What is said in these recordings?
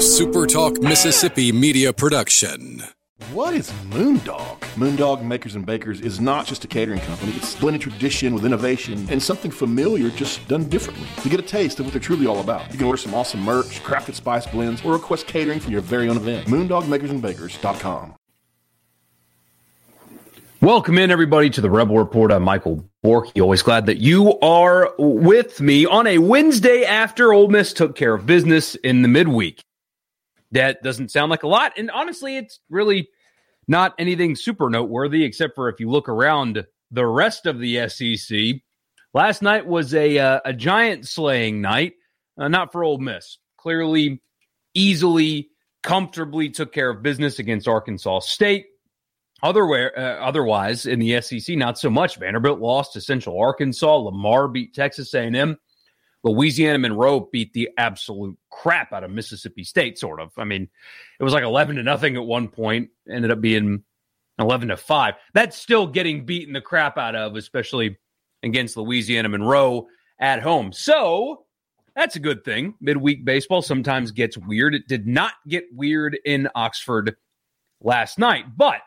SuperTalk Mississippi media production. What is Moondog? Moondog Makers and Bakers is not just a catering company. It's blended tradition with innovation and something familiar just done differently. To get a taste of what they're truly all about, you can order some awesome merch, crafted spice blends, or request catering for your very own event. MoondogMakersandBakers.com. Welcome in, everybody, to the Rebel Report. I'm Michael Borky. Always glad that you are with me on a Wednesday after Ole Miss took care of business in the midweek. That doesn't sound like a lot. And honestly, it's really not anything super noteworthy, except for if you look around the rest of the SEC. Last night was a, uh, a giant slaying night, uh, not for Ole Miss. Clearly, easily, comfortably took care of business against Arkansas State. Otherwhere, uh, otherwise, in the SEC, not so much. Vanderbilt lost to Central Arkansas. Lamar beat Texas A&M. Louisiana Monroe beat the absolute crap out of Mississippi State. Sort of. I mean, it was like eleven to nothing at one point. Ended up being eleven to five. That's still getting beaten the crap out of, especially against Louisiana Monroe at home. So that's a good thing. Midweek baseball sometimes gets weird. It did not get weird in Oxford last night, but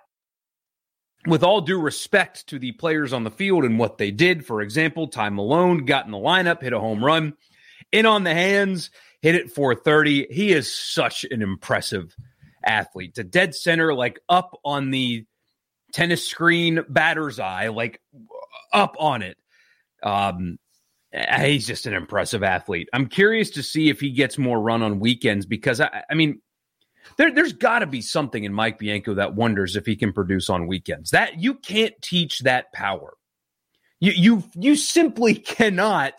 with all due respect to the players on the field and what they did, for example, Ty Malone got in the lineup, hit a home run, in on the hands, hit it 430. He is such an impressive athlete. To dead center, like up on the tennis screen batter's eye, like up on it. Um, he's just an impressive athlete. I'm curious to see if he gets more run on weekends because I, I mean, there, there's got to be something in Mike Bianco that wonders if he can produce on weekends. That you can't teach that power. You you you simply cannot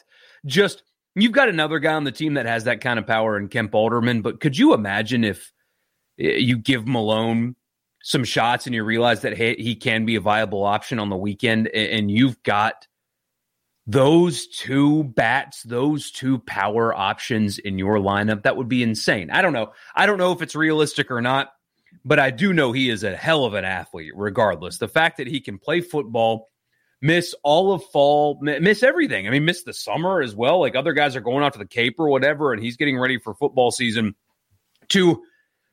just. You've got another guy on the team that has that kind of power in Kemp Alderman, but could you imagine if eh, you give Malone some shots and you realize that hey, he can be a viable option on the weekend, and you've got those two bats, those two power options in your lineup, that would be insane. I don't know. I don't know if it's realistic or not, but I do know he is a hell of an athlete, regardless. The fact that he can play football, miss all of fall, miss everything. I mean, miss the summer as well. Like other guys are going out to the Cape or whatever, and he's getting ready for football season to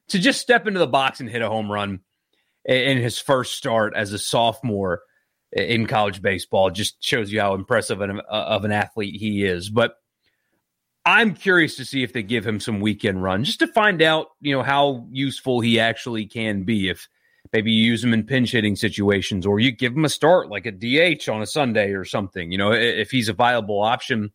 to just step into the box and hit a home run in his first start as a sophomore in college baseball. just shows you how impressive an, uh, of an athlete he is. But I'm curious to see if they give him some weekend run just to find out, you know, how useful he actually can be. If maybe you use him in pinch hitting situations or you give him a start like a DH on a Sunday or something, you know, if he's a viable option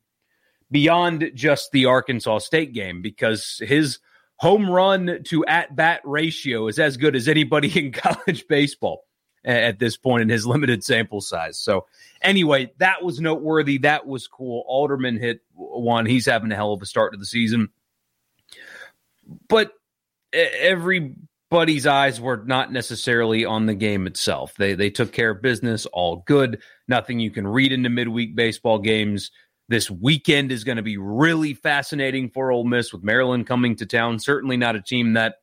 beyond just the Arkansas State game because his home run to at bat ratio is as good as anybody in college baseball at this point in his limited sample size. So, anyway, that was noteworthy. That was cool. Alderman hit one. He's having a hell of a start to the season. But everybody's eyes were not necessarily on the game itself. They they took care of business, all good. Nothing you can read into midweek baseball games. This weekend is going to be really fascinating for Ole Miss with Maryland coming to town. Certainly not a team that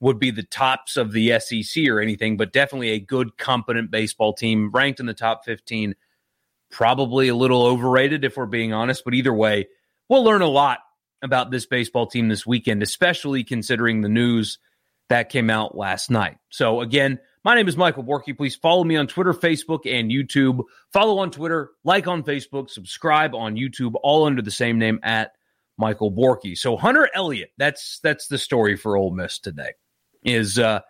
would be the tops of the SEC or anything, but definitely a good, competent baseball team ranked in the top 15. Probably a little overrated if we're being honest, but either way, we'll learn a lot about this baseball team this weekend, especially considering the news that came out last night. So, again, my name is Michael Borky. Please follow me on Twitter, Facebook, and YouTube. Follow on Twitter, like on Facebook, subscribe on YouTube, all under the same name at Michael Borky. So Hunter Elliott, that's that's the story for Ole Miss today is uh,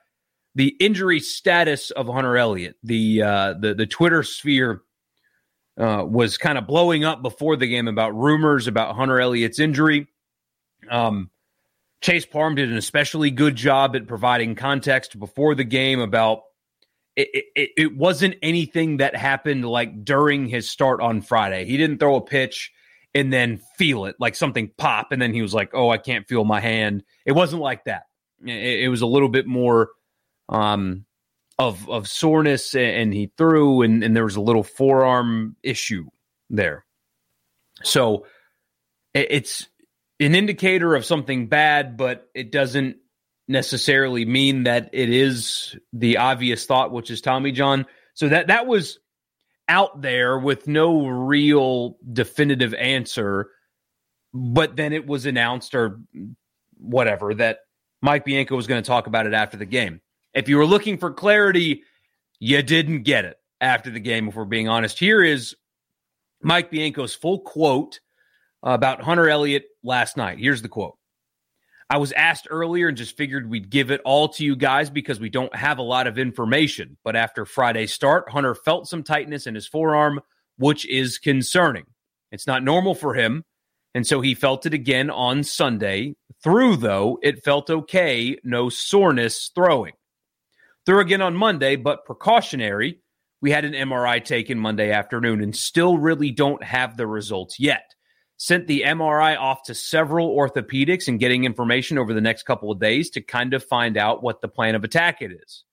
the injury status of Hunter Elliott. The uh, the the Twitter sphere uh, was kind of blowing up before the game about rumors about Hunter Elliott's injury. Um, Chase Parham did an especially good job at providing context before the game about it, it, it, wasn't anything that happened like during his start on Friday. He didn't throw a pitch and then feel it like something pop and then he was like, "Oh, I can't feel my hand." It wasn't like that. It, it was a little bit more um, of of soreness, and he threw, and, and there was a little forearm issue there. So it, it's an indicator of something bad, but it doesn't necessarily mean that it is the obvious thought, which is Tommy John. So that that was out there with no real definitive answer, but then it was announced or whatever that Mike Bianco was going to talk about it after the game. If you were looking for clarity, you didn't get it after the game, if we're being honest. Here is Mike Bianco's full quote about Hunter Elliott last night. Here's the quote I was asked earlier and just figured we'd give it all to you guys because we don't have a lot of information. But after Friday's start, Hunter felt some tightness in his forearm, which is concerning. It's not normal for him. And so he felt it again on Sunday. Threw, though, it felt okay. No soreness throwing. Threw again on Monday, but precautionary. We had an MRI taken Monday afternoon and still really don't have the results yet sent the MRI off to several orthopedics and getting information over the next couple of days to kind of find out what the plan of attack it is.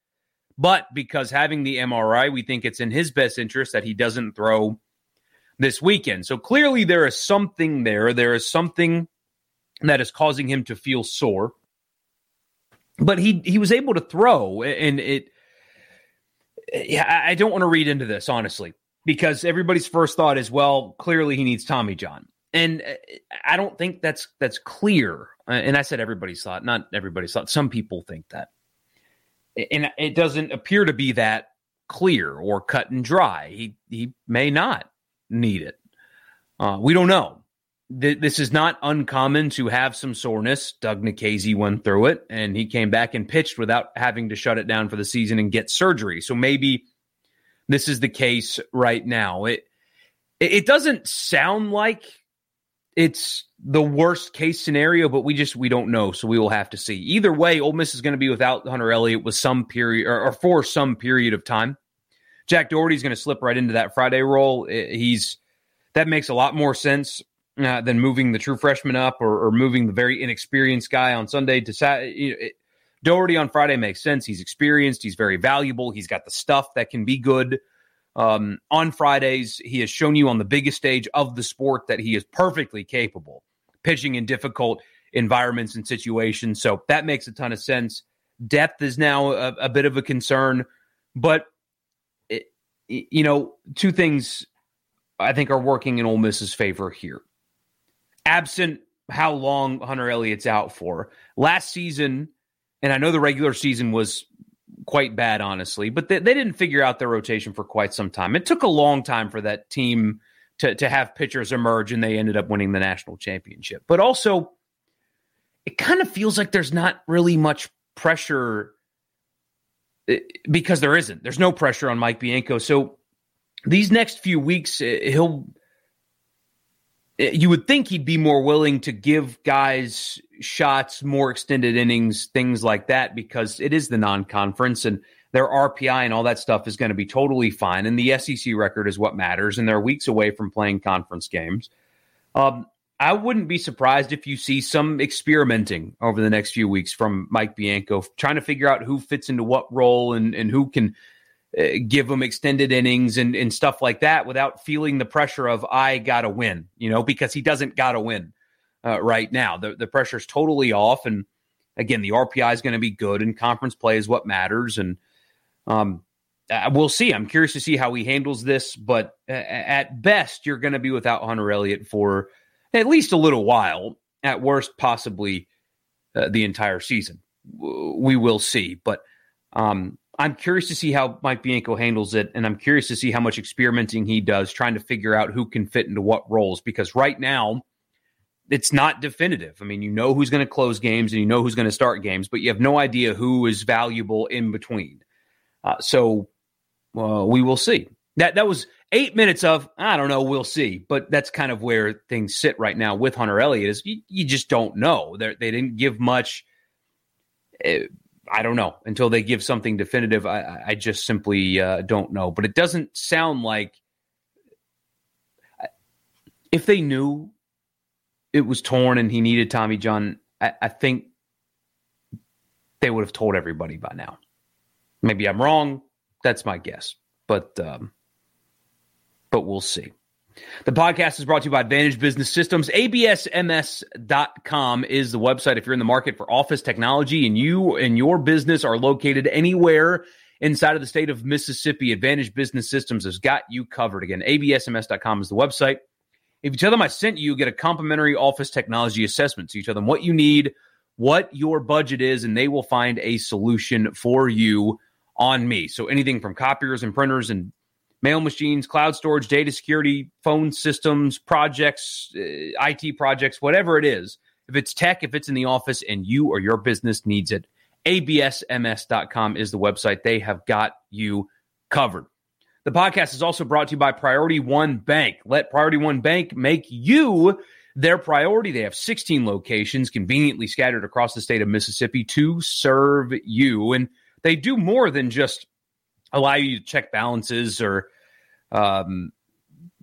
But because having the MRI, we think it's in his best interest that he doesn't throw this weekend. So clearly there is something there. There is something that is causing him to feel sore. But he he was able to throw and it yeah, I don't want to read into this honestly because everybody's first thought is well, clearly he needs Tommy John and uh, I don't think that's that's clear. Uh, and I said everybody's thought, not everybody's thought. Some people think that, and it doesn't appear to be that clear or cut and dry. He he may not need it. Uh, we don't know. This is not uncommon to have some soreness. Doug Nikhazy went through it, and he came back and pitched without having to shut it down for the season and get surgery. So maybe this is the case right now. It it doesn't sound like it's the worst case scenario, but we just we don't know, so we will have to see. Either way, Ole Miss is going to be without Hunter Elliott with some period or, or for some period of time. Jack Dougherty is going to slip right into that Friday role. He's that makes a lot more sense uh, than moving the true freshman up or, or, moving the very inexperienced guy on Sunday to Saturday. Dougherty on Friday makes sense. He's experienced. He's very valuable. He's got the stuff that can be good. Um, on Fridays, he has shown you on the biggest stage of the sport that he is perfectly capable pitching in difficult environments and situations. So that makes a ton of sense. Depth is now a, a bit of a concern, but it, you know, two things I think are working in Ole Miss's favor here. Absent how long Hunter Elliott's out for last season, and I know the regular season was quite bad, honestly. But they, they didn't figure out their rotation for quite some time. It took a long time for that team to, to have pitchers emerge, and they ended up winning the national championship. But also, it kind of feels like there's not really much pressure because there isn't. There's no pressure on Mike Bianco. So these next few weeks, eh, he'll Eh, you would think he'd be more willing to give guys shots, more extended innings, things like that, because it is the non conference and their RPI and all that stuff is going to be totally fine. And the SEC record is what matters. And they're weeks away from playing conference games. Um, I wouldn't be surprised if you see some experimenting over the next few weeks from Mike Bianco, trying to figure out who fits into what role and, and who can uh, give them extended innings and, and stuff like that without feeling the pressure of I gotta win, you know, because he doesn't gotta win uh, right now. The the pressure's totally off, and again, the RPI is going to be good, and conference play is what matters. And um, we'll see. I'm curious to see how he handles this, but at best, you're going to be without Hunter Elliott for at least a little while. At worst, possibly uh, the entire season. We will see, but. Um, I'm curious to see how Mike Bianco handles it, and I'm curious to see how much experimenting he does, trying to figure out who can fit into what roles. Because right now, it's not definitive. I mean, you know who's going to close games and you know who's going to start games, but you have no idea who is valuable in between. Uh, so uh, we will see. That that was eight minutes of I don't know. We'll see, but that's kind of where things sit right now with Hunter Elliott. Is you, you just don't know. They're, they did not give much. Uh, I don't know until they give something definitive. I, I just simply uh, don't know. But it doesn't sound like if they knew it was torn and he needed Tommy John, I, I think they would have told everybody by now. Maybe I'm wrong. That's my guess, but um, but we'll see. The podcast is brought to you by Advantage Business Systems. ABSMS.com is the website if you're in the market for office technology and you and your business are located anywhere inside of the state of Mississippi. Advantage Business Systems has got you covered. Again, ABSMS.com is the website. If you tell them I sent you, you get a complimentary office technology assessment. So you tell them what you need, what your budget is, and they will find a solution for you on me. So anything from copiers and printers and mail machines, cloud storage, data security, phone systems, projects, uh, IT projects, whatever it is. If it's tech, if it's in the office and you or your business needs it, absms.com is the website. They have got you covered. The podcast is also brought to you by Priority One Bank. Let Priority One Bank make you their priority. They have 16 locations conveniently scattered across the state of Mississippi to serve you. And they do more than just allow you to check balances or um,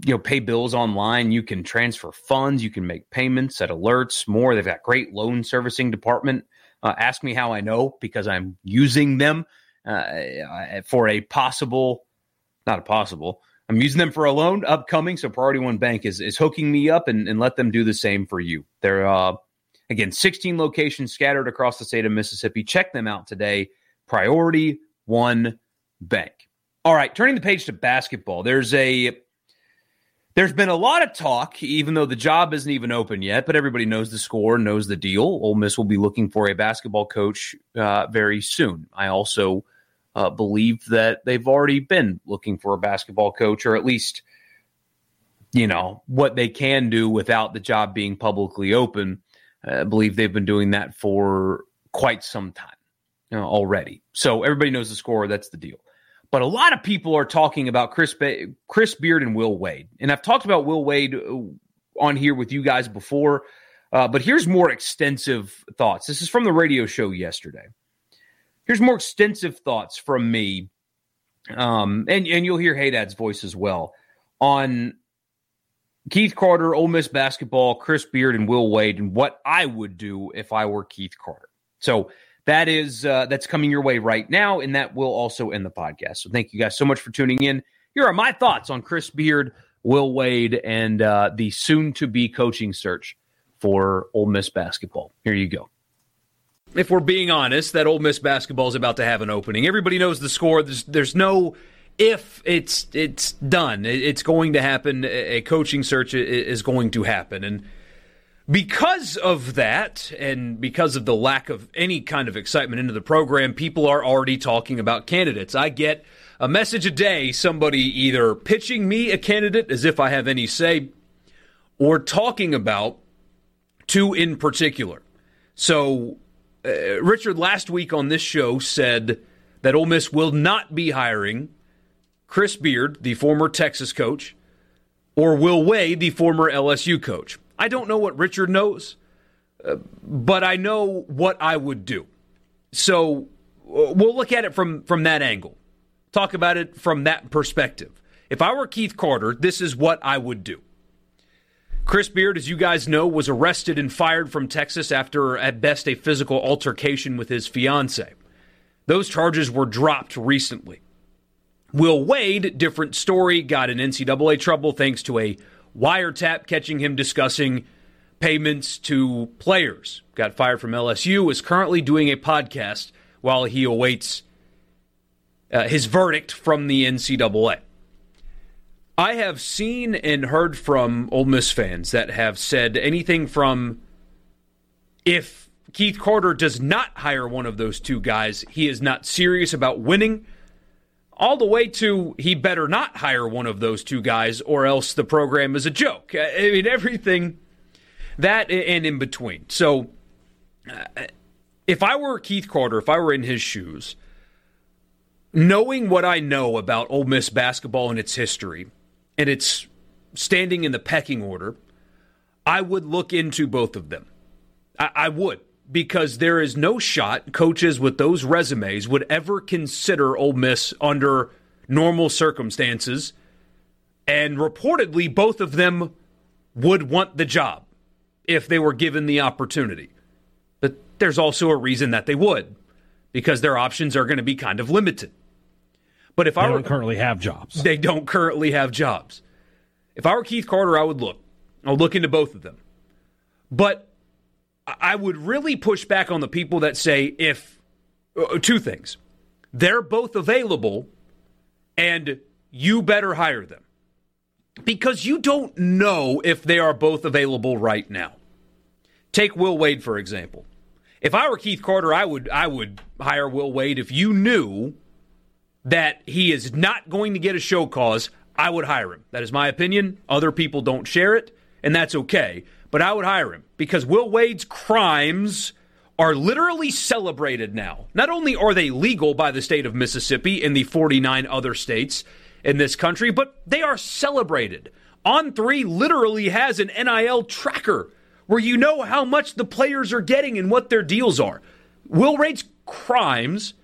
you know pay bills online. You can transfer funds. You can make payments set alerts more. They've got great loan servicing department. Uh, ask me how i know because i'm using them uh, for a possible not a possible i'm using them for a loan upcoming. So priority one bank is, is hooking me up and, and let them do the same for you. They're uh, again 16 locations scattered across the state of mississippi. Check them out today. Priority one bank all right turning the page to basketball there's a there's been a lot of talk, even though the job isn't even open yet, but everybody knows the score, knows the deal. Ole Miss will be looking for a basketball coach uh, very soon. I also uh, believe that they've already been looking for a basketball coach, or at least, you know, what they can do without the job being publicly open. I believe they've been doing that for quite some time you know, already. So everybody knows the score. That's the deal. But a lot of people are talking about Chris Chris Beard and Will Wade, and I've talked about Will Wade uh, on here with you guys before. Uh, but here's more extensive thoughts. This is from the radio show yesterday. Here's more extensive thoughts from me, um, and and you'll hear Haydad's voice as well on Keith Carter, Ole Miss basketball, Chris Beard, and Will Wade, and what I would do if I were Keith Carter. So that is uh, that's coming your way right now, and that will also end the podcast. So thank you guys so much for tuning in. Here are my thoughts on Chris Beard, Will Wade, and uh, the soon-to-be coaching search for Ole Miss basketball. Here you go. If we're being honest, that Ole Miss basketball is about to have an opening. Everybody knows the score. There's, there's no if it's it's done. It's going to happen. A coaching search is going to happen, and because of that, and because of the lack of any kind of excitement into the program, people are already talking about candidates. I get a message a day, somebody either pitching me a candidate as if I have any say, or talking about two in particular. So, uh, Richard last week on this show said that Ole Miss will not be hiring Chris Beard, the former Texas coach, or Will Wade, the former LSU coach. I don't know what Richard knows, uh, but I know what I would do. So uh, we'll look at it from from that angle. Talk about it from that perspective. If I were Keith Carter, this is what I would do. Chris Beard, as you guys know, was arrested and fired from Texas after, at best, a physical altercation with his fiance. Those charges were dropped recently. Will Wade, different story, got in NCAA trouble thanks to a wiretap catching him discussing payments to players. Got fired from LSU, is currently doing a podcast while he awaits uh, his verdict from the NCAA. I have seen and heard from Ole Miss fans that have said anything from if Keith Carter does not hire one of those two guys, he is not serious about winning all the way to he better not hire one of those two guys or else the program is a joke. I mean, everything that and in between. So, uh, if I were Keith Carter, if I were in his shoes, knowing what I know about Ole Miss basketball and its history and its standing in the pecking order, I would look into both of them. I, I would because there is no shot coaches with those resumes would ever consider Ole Miss under normal circumstances. And reportedly, both of them would want the job if they were given the opportunity. But there's also a reason that they would, because their options are going to be kind of limited. But if they I don't currently have jobs, they don't currently have jobs. If I were Keith Carter, I would look. I would look into both of them. But I would really push back on the people that say if uh, two things they're both available and you better hire them because you don't know if they are both available right now. Take Will Wade, for example. If I were Keith Carter, I would I would hire Will Wade if you knew that he is not going to get a show cause. I would hire him. That is my opinion. Other people don't share it, and that's okay. But I would hire him because Will Wade's crimes are literally celebrated now. Not only are they legal by the state of Mississippi and the 49 other states in this country, but they are celebrated. On three literally has an NIL tracker where you know how much the players are getting and what their deals are. Will Wade's crimes,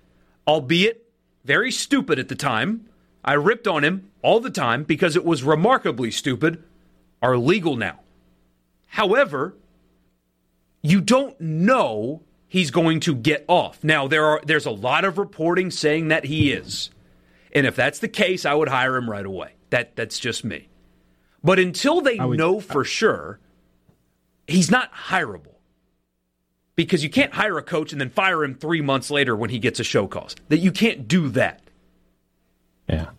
albeit very stupid at the time, I ripped on him all the time because it was remarkably stupid, are legal now. However, you don't know he's going to get off. Now there are there's a lot of reporting saying that he is. And if that's the case, I would hire him right away. That that's just me. But until they would, know for sure, he's not hireable because you can't hire a coach and then fire him three months later when he gets a show cause. That you can't do that. Yeah,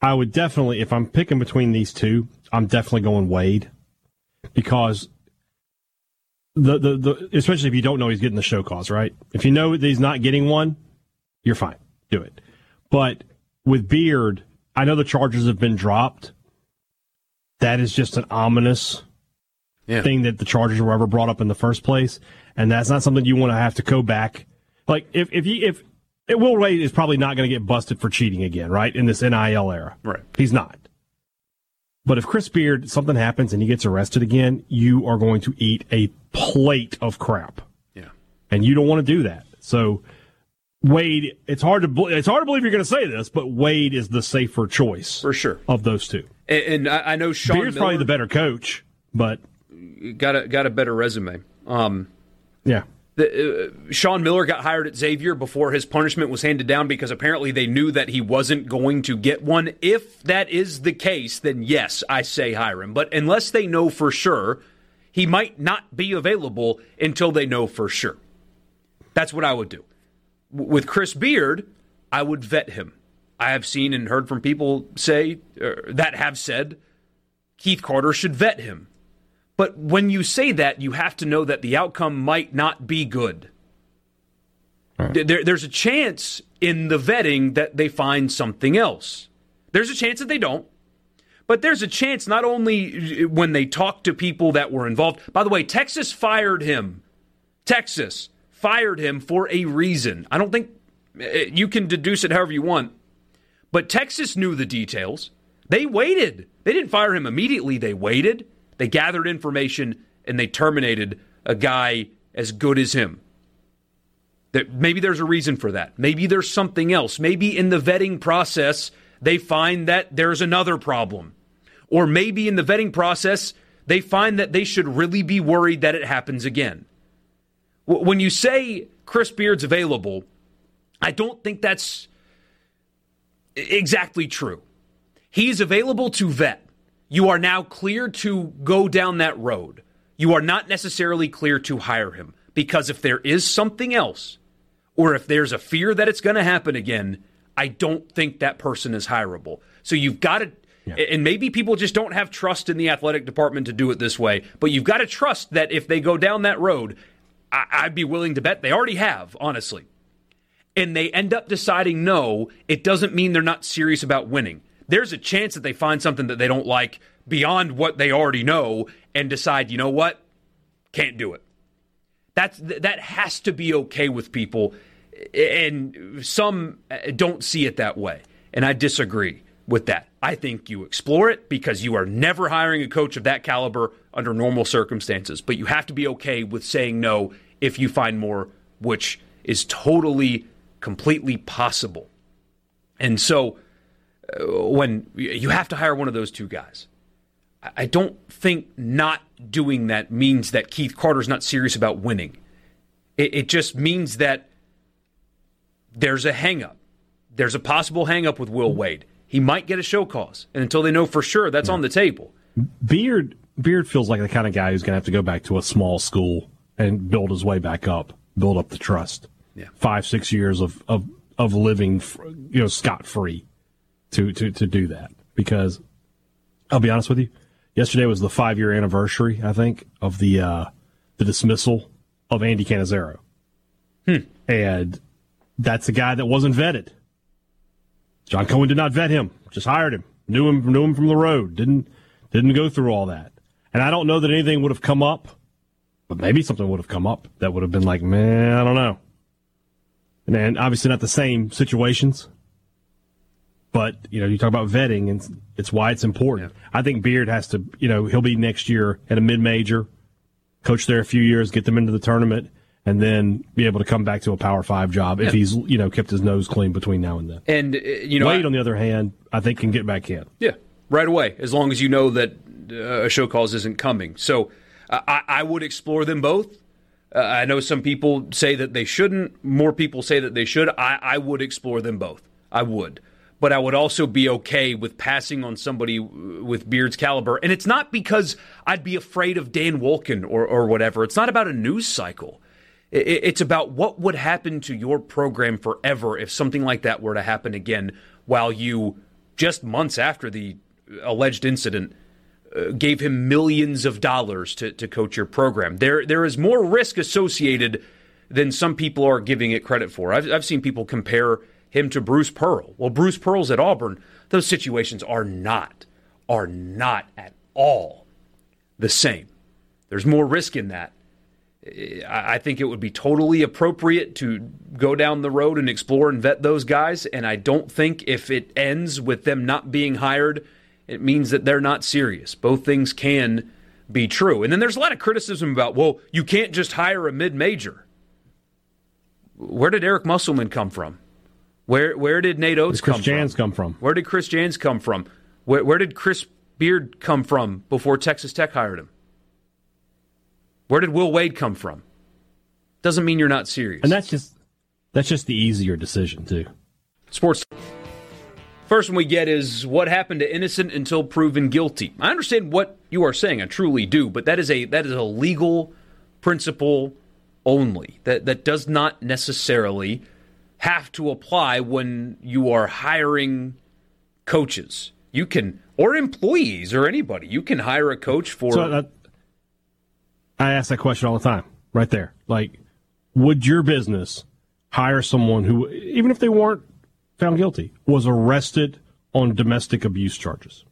I would definitely if I'm picking between these two, I'm definitely going Wade because the, the the especially if you don't know he's getting the show cause right. If you know that he's not getting one, you're fine. Do it. But with Beard, I know the charges have been dropped. That is just an ominous yeah. thing that the charges were ever brought up in the first place, and that's not something you want to have to go back. Like if if you if it, Will Wade is probably not going to get busted for cheating again, right? In this NIL era, right? He's not. But if Chris Beard something happens and he gets arrested again, you are going to eat a plate of crap. Yeah, and you don't want to do that. So. Wade, it's hard to it's hard to believe you're going to say this, but Wade is the safer choice for sure of those two. And, and I know Sean Beard's Miller, probably the better coach, but got a got a better resume. Um, yeah. The, uh, Sean Miller got hired at Xavier before his punishment was handed down because apparently they knew that he wasn't going to get one. If that is the case, then yes, I say hire him. But unless they know for sure, he might not be available until they know for sure. That's what I would do. With Chris Beard, I would vet him. I have seen and heard from people say uh, that have said Keith Carter should vet him. But when you say that, you have to know that the outcome might not be good. Right. There, there's a chance in the vetting that they find something else. There's a chance that they don't. But there's a chance not only when they talk to people that were involved. By the way, Texas fired him. Texas fired him for a reason. I don't think eh, you can deduce it however you want. But Texas knew the details. They waited. They didn't fire him immediately. They waited. They gathered information and they terminated a guy as good as him. That maybe there's a reason for that. Maybe there's something else. Maybe in the vetting process they find that there's another problem. Or maybe in the vetting process they find that they should really be worried that it happens again. When you say Chris Beard's available, I don't think that's exactly true. He's available to vet you are now clear to go down that road. You are not necessarily clear to hire him because if there is something else, or if there's a fear that it's going to happen again, I don't think that person is hireable. So you've got to, yeah. and maybe people just don't have trust in the athletic department to do it this way, but you've got to trust that if they go down that road, I, would be willing to bet they already have, honestly. And they end up deciding no, it doesn't mean they're not serious about winning there's a chance that they find something that they don't like beyond what they already know and decide, you know what, can't do it. That's that has to be okay with people, and some uh, don't see it that way, and I disagree with that. I think you explore it because you are never hiring a coach of that caliber under normal circumstances, but you have to be okay with saying no if you find more, which is totally, completely possible. And so when you have to hire one of those two guys. I don't think not doing that means that Keith Carter's not serious about winning. It, it just means that there's a hangup. There's a possible hangup with Will Wade. He might get a show cause, and until they know for sure, that's yeah. on the table. Beard Beard feels like the kind of guy who's going to have to go back to a small school and build his way back up, build up the trust. Yeah. Five six years of of of living, you know, scot free to, to, to do that because I'll be honest with you. Yesterday was the five year anniversary, I think, of the uh, the dismissal of Andy Cannizaro. Hmm. And that's a guy that wasn't vetted. John Cohen did not vet him, just hired him, knew him, knew him from the road, didn't didn't go through all that. And I don't know that anything would have come up, but maybe something would have come up that would have been like, man, I don't know. And then obviously not the same situations, but you know, you talk about vetting, and it's why it's important. Yeah. I think Beard has to, you know, he'll be next year at a mid major, coach there a few years, get them into the tournament, and then be able to come back to a Power Five job if he's you know kept his nose clean between now and then. And uh, you know, Wade I, on the other hand, I think can get back in. Yeah, right away as long as you know that uh, a show cause isn't coming. So uh, I, I, would explore them both. Uh, I know some people say that they shouldn't. More people say that they should. I, I would explore them both. I would. But I would also be okay with passing on somebody with Beard's caliber. And it's not because I'd be afraid of Dan Wolken or, or whatever. It's not about a news cycle. It's about what would happen to your program forever if something like that were to happen again while you, just months after the alleged incident, uh, gave him millions of dollars to, to coach your program. There, there is more risk associated than some people are giving it credit for. I've, I've seen people compare him to Bruce Pearl. Well, Bruce Pearl's at Auburn. Those situations are not, are not at all the same. There's more risk in that. I think it would be totally appropriate to go down the road and explore and vet those guys. And I don't think if it ends with them not being hired, it means that they're not serious. Both things can be true. And then there's a lot of criticism about, well, you can't just hire a mid major. Where did Eric Musselman come from? Where where did Nate Oats come Chris from? Come from? Where did Chris Jans come from? Where, where did Chris Beard come from before Texas Tech hired him? Where did Will Wade come from? Doesn't mean you're not serious. And that's just that's just the easier decision too. Sports. First one we get is what happened to innocent until proven guilty. I understand what you are saying, I truly do, but that is a that is a legal principle only. That that does not necessarily have to apply when you are hiring coaches. You can or employees or anybody. You can hire a coach for so, uh, I ask that question all the time, right there. Like, would your business hire someone who, even if they weren't found guilty, was arrested on domestic abuse charges?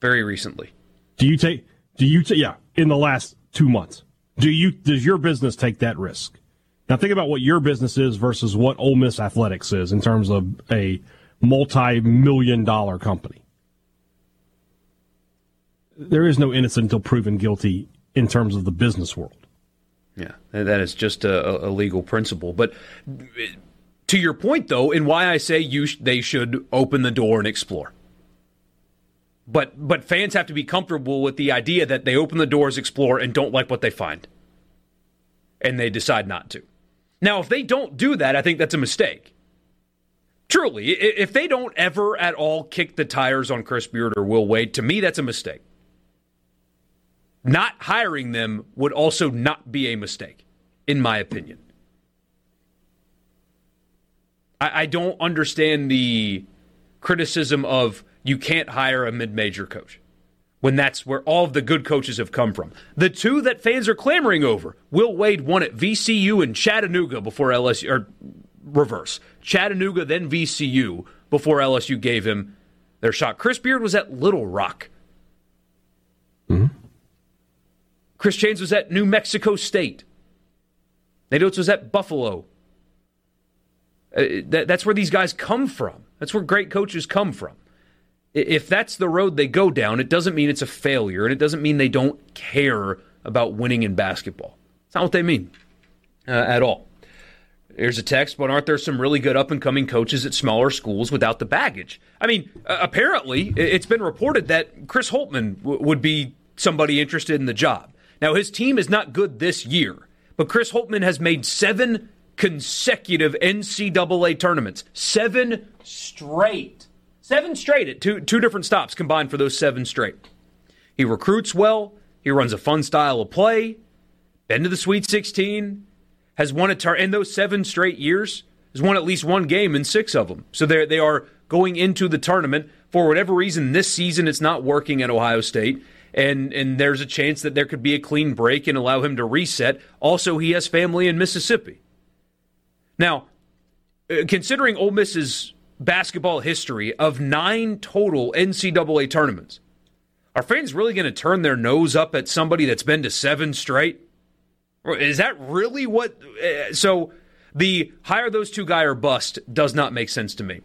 Very recently. Do you take? Do you? take? yeah, in the last two months. Do you? Does your business take that risk? Now think about what your business is versus what Ole Miss Athletics is in terms of a multi-million dollar company. There is no innocent until proven guilty in terms of the business world. Yeah, that is just a, a legal principle. But to your point, though, and why I say you sh- they should open the door and explore. But but fans have to be comfortable with the idea that they open the doors, explore, and don't like what they find, and they decide not to. Now, if they don't do that, I think that's a mistake. Truly, if they don't ever at all kick the tires on Chris Beard or Will Wade, to me, that's a mistake not hiring them would also not be a mistake, in my opinion. I, I don't understand the criticism of you can't hire a mid major coach when that's where all of the good coaches have come from. The two that fans are clamoring over Will Wade won at VCU and Chattanooga before LSU, or reverse. Chattanooga, then VCU before LSU gave him their shot. Chris Beard was at Little Rock. Mm-hmm. Chris Jans was at New Mexico State. Nate Oats was at Buffalo. Uh, that, that's where these guys come from. That's where great coaches come from. If that's the road they go down, it doesn't mean it's a failure, and it doesn't mean they don't care about winning in basketball. It's not what they mean uh, at all. Here's a text, but aren't there some really good up and coming coaches at smaller schools without the baggage? I mean, uh, apparently, it's been reported that Chris Holtmann w- would be somebody interested in the job. Now, his team is not good this year, but Chris Holtmann has made seven consecutive NCAA tournaments. Seven straight. Seven straight at two, two different stops combined for those seven straight. He recruits well. He runs a fun style of play. Been to the Sweet 16. Has won a tar- in those seven straight years. Has won at least one game in six of them. So they they are going into the tournament for whatever reason. This season, it's not working at Ohio State and and there's a chance that there could be a clean break and allow him to reset. Also, he has family in Mississippi. Now, uh, considering Ole Miss's basketball history of nine total NCAA tournaments, are fans really going to turn their nose up at somebody that's been to seven straight? Is that really what? Uh, so the hire those two guy or bust does not make sense to me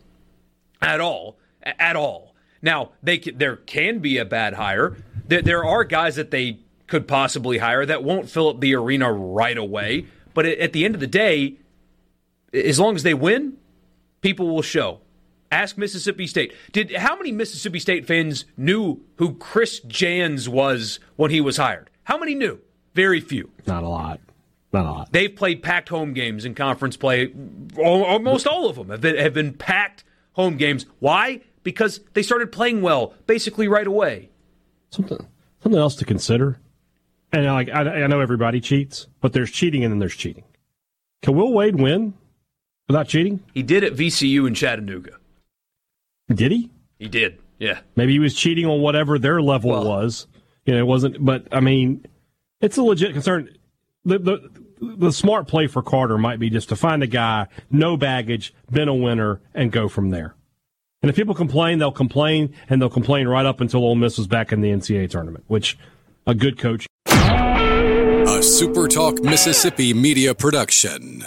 at all. At all. Now they there can be a bad hire. There are guys that they could possibly hire that won't fill up the arena right away. But at the end of the day, as long as they win, people will show. Ask Mississippi State. Did how many Mississippi State fans knew who Chris Jans was when he was hired? How many knew? Very few. Not a lot. Not a lot. They've played packed home games in conference play. Almost all of them have been, have been packed home games. Why? Because they started playing well basically right away. Something something else to consider. And like I, I know everybody cheats, but there's cheating and then there's cheating. Can Will Wade win without cheating? He did at VCU in Chattanooga. Did he? He did. Yeah. Maybe he was cheating on whatever their level well, was. You know, it wasn't. But I mean, it's a legit concern. The, the the smart play for Carter might be just to find a guy, no baggage, been a winner, and go from there. And if people complain, they'll complain, and they'll complain right up until Ole Miss was back in the NCAA tournament, which a good coach. A SuperTalk Mississippi media production.